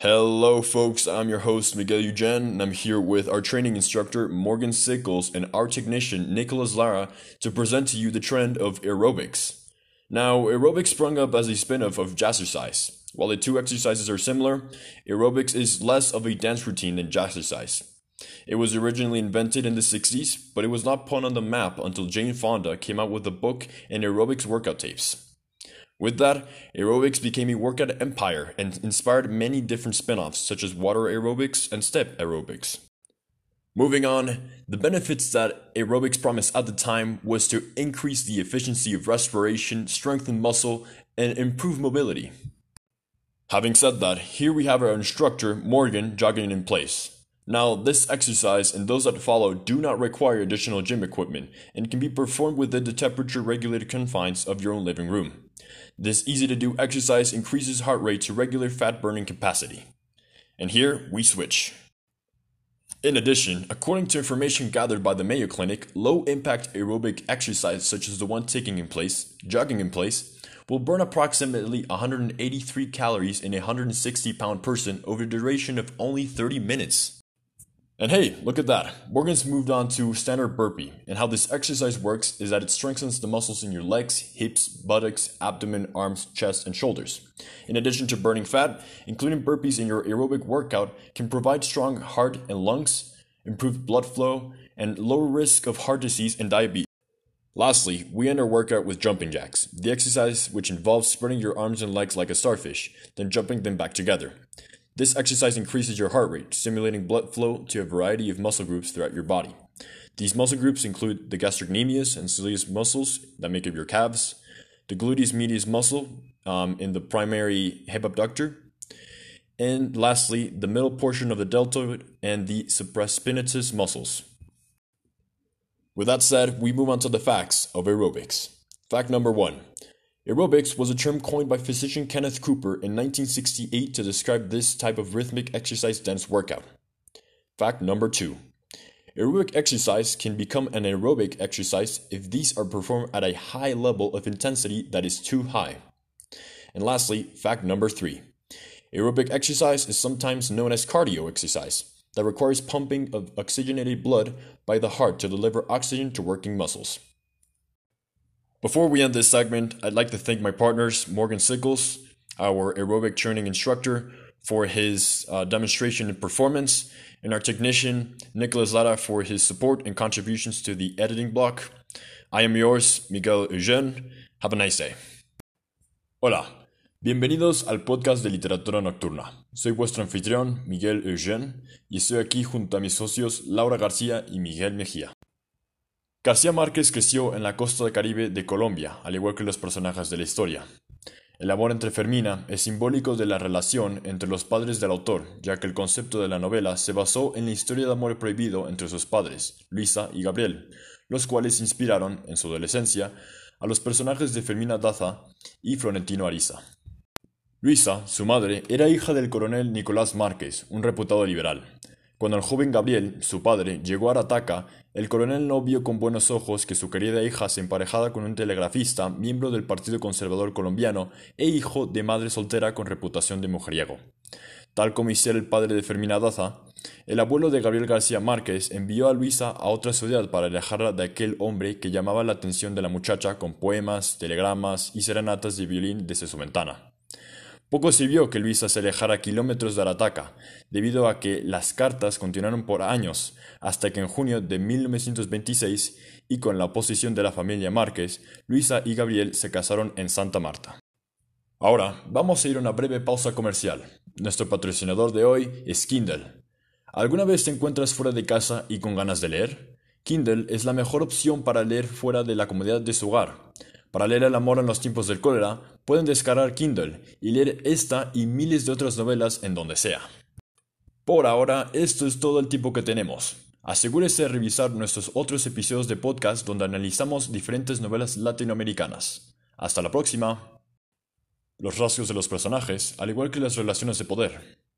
Hello, folks. I'm your host, Miguel Eugene, and I'm here with our training instructor, Morgan Sickles, and our technician, Nicholas Lara, to present to you the trend of aerobics. Now, aerobics sprung up as a spin off of jazzercise. While the two exercises are similar, aerobics is less of a dance routine than jazzercise. It was originally invented in the 60s, but it was not put on the map until Jane Fonda came out with a book and aerobics workout tapes. With that, aerobics became a workout empire and inspired many different spin offs, such as water aerobics and step aerobics. Moving on, the benefits that aerobics promised at the time was to increase the efficiency of respiration, strengthen muscle, and improve mobility. Having said that, here we have our instructor, Morgan, jogging in place. Now, this exercise and those that follow do not require additional gym equipment and can be performed within the temperature regulated confines of your own living room. This easy to do exercise increases heart rate to regular fat burning capacity. And here we switch. In addition, according to information gathered by the Mayo Clinic, low impact aerobic exercise such as the one taking in place, jogging in place, will burn approximately 183 calories in a 160 pound person over the duration of only 30 minutes. And hey, look at that. Morgan's moved on to standard burpee. And how this exercise works is that it strengthens the muscles in your legs, hips, buttocks, abdomen, arms, chest, and shoulders. In addition to burning fat, including burpees in your aerobic workout can provide strong heart and lungs, improved blood flow, and lower risk of heart disease and diabetes. Lastly, we end our workout with jumping jacks, the exercise which involves spreading your arms and legs like a starfish, then jumping them back together. This exercise increases your heart rate, stimulating blood flow to a variety of muscle groups throughout your body. These muscle groups include the gastrocnemius and soleus muscles that make up your calves, the gluteus medius muscle um, in the primary hip abductor, and lastly, the middle portion of the deltoid and the supraspinatus muscles. With that said, we move on to the facts of aerobics. Fact number one Aerobics was a term coined by physician Kenneth Cooper in 1968 to describe this type of rhythmic exercise dense workout. Fact number two Aerobic exercise can become anaerobic exercise if these are performed at a high level of intensity that is too high. And lastly, fact number three Aerobic exercise is sometimes known as cardio exercise that requires pumping of oxygenated blood by the heart to deliver oxygen to working muscles. Before we end this segment, I'd like to thank my partners, Morgan Sickles, our aerobic training instructor, for his uh, demonstration and performance, and our technician, Nicholas Lara, for his support and contributions to the editing block. I am yours, Miguel Eugene. Have a nice day. Hola, bienvenidos al podcast de literatura nocturna. Soy vuestro anfitrión, Miguel Eugene, y estoy aquí junto a mis socios Laura García y Miguel Mejía. García Márquez creció en la costa caribe de Colombia, al igual que los personajes de la historia. El amor entre Fermina es simbólico de la relación entre los padres del autor, ya que el concepto de la novela se basó en la historia de amor prohibido entre sus padres, Luisa y Gabriel, los cuales inspiraron, en su adolescencia, a los personajes de Fermina Daza y Florentino Ariza. Luisa, su madre, era hija del coronel Nicolás Márquez, un reputado liberal. Cuando el joven Gabriel, su padre, llegó a Arataca, el coronel no vio con buenos ojos que su querida hija se emparejara con un telegrafista, miembro del Partido Conservador Colombiano e hijo de madre soltera con reputación de mujeriego. Tal como hiciera el padre de Fermina Daza, el abuelo de Gabriel García Márquez envió a Luisa a otra ciudad para alejarla de aquel hombre que llamaba la atención de la muchacha con poemas, telegramas y serenatas de violín desde su ventana. Poco sirvió que Luisa se alejara kilómetros de Arataca, debido a que las cartas continuaron por años, hasta que en junio de 1926, y con la oposición de la familia Márquez, Luisa y Gabriel se casaron en Santa Marta. Ahora, vamos a ir a una breve pausa comercial. Nuestro patrocinador de hoy es Kindle. ¿Alguna vez te encuentras fuera de casa y con ganas de leer? Kindle es la mejor opción para leer fuera de la comodidad de su hogar. Para leer el amor en los tiempos del cólera, pueden descargar Kindle y leer esta y miles de otras novelas en donde sea. Por ahora, esto es todo el tiempo que tenemos. Asegúrese de revisar nuestros otros episodios de podcast donde analizamos diferentes novelas latinoamericanas. Hasta la próxima. Los rasgos de los personajes, al igual que las relaciones de poder,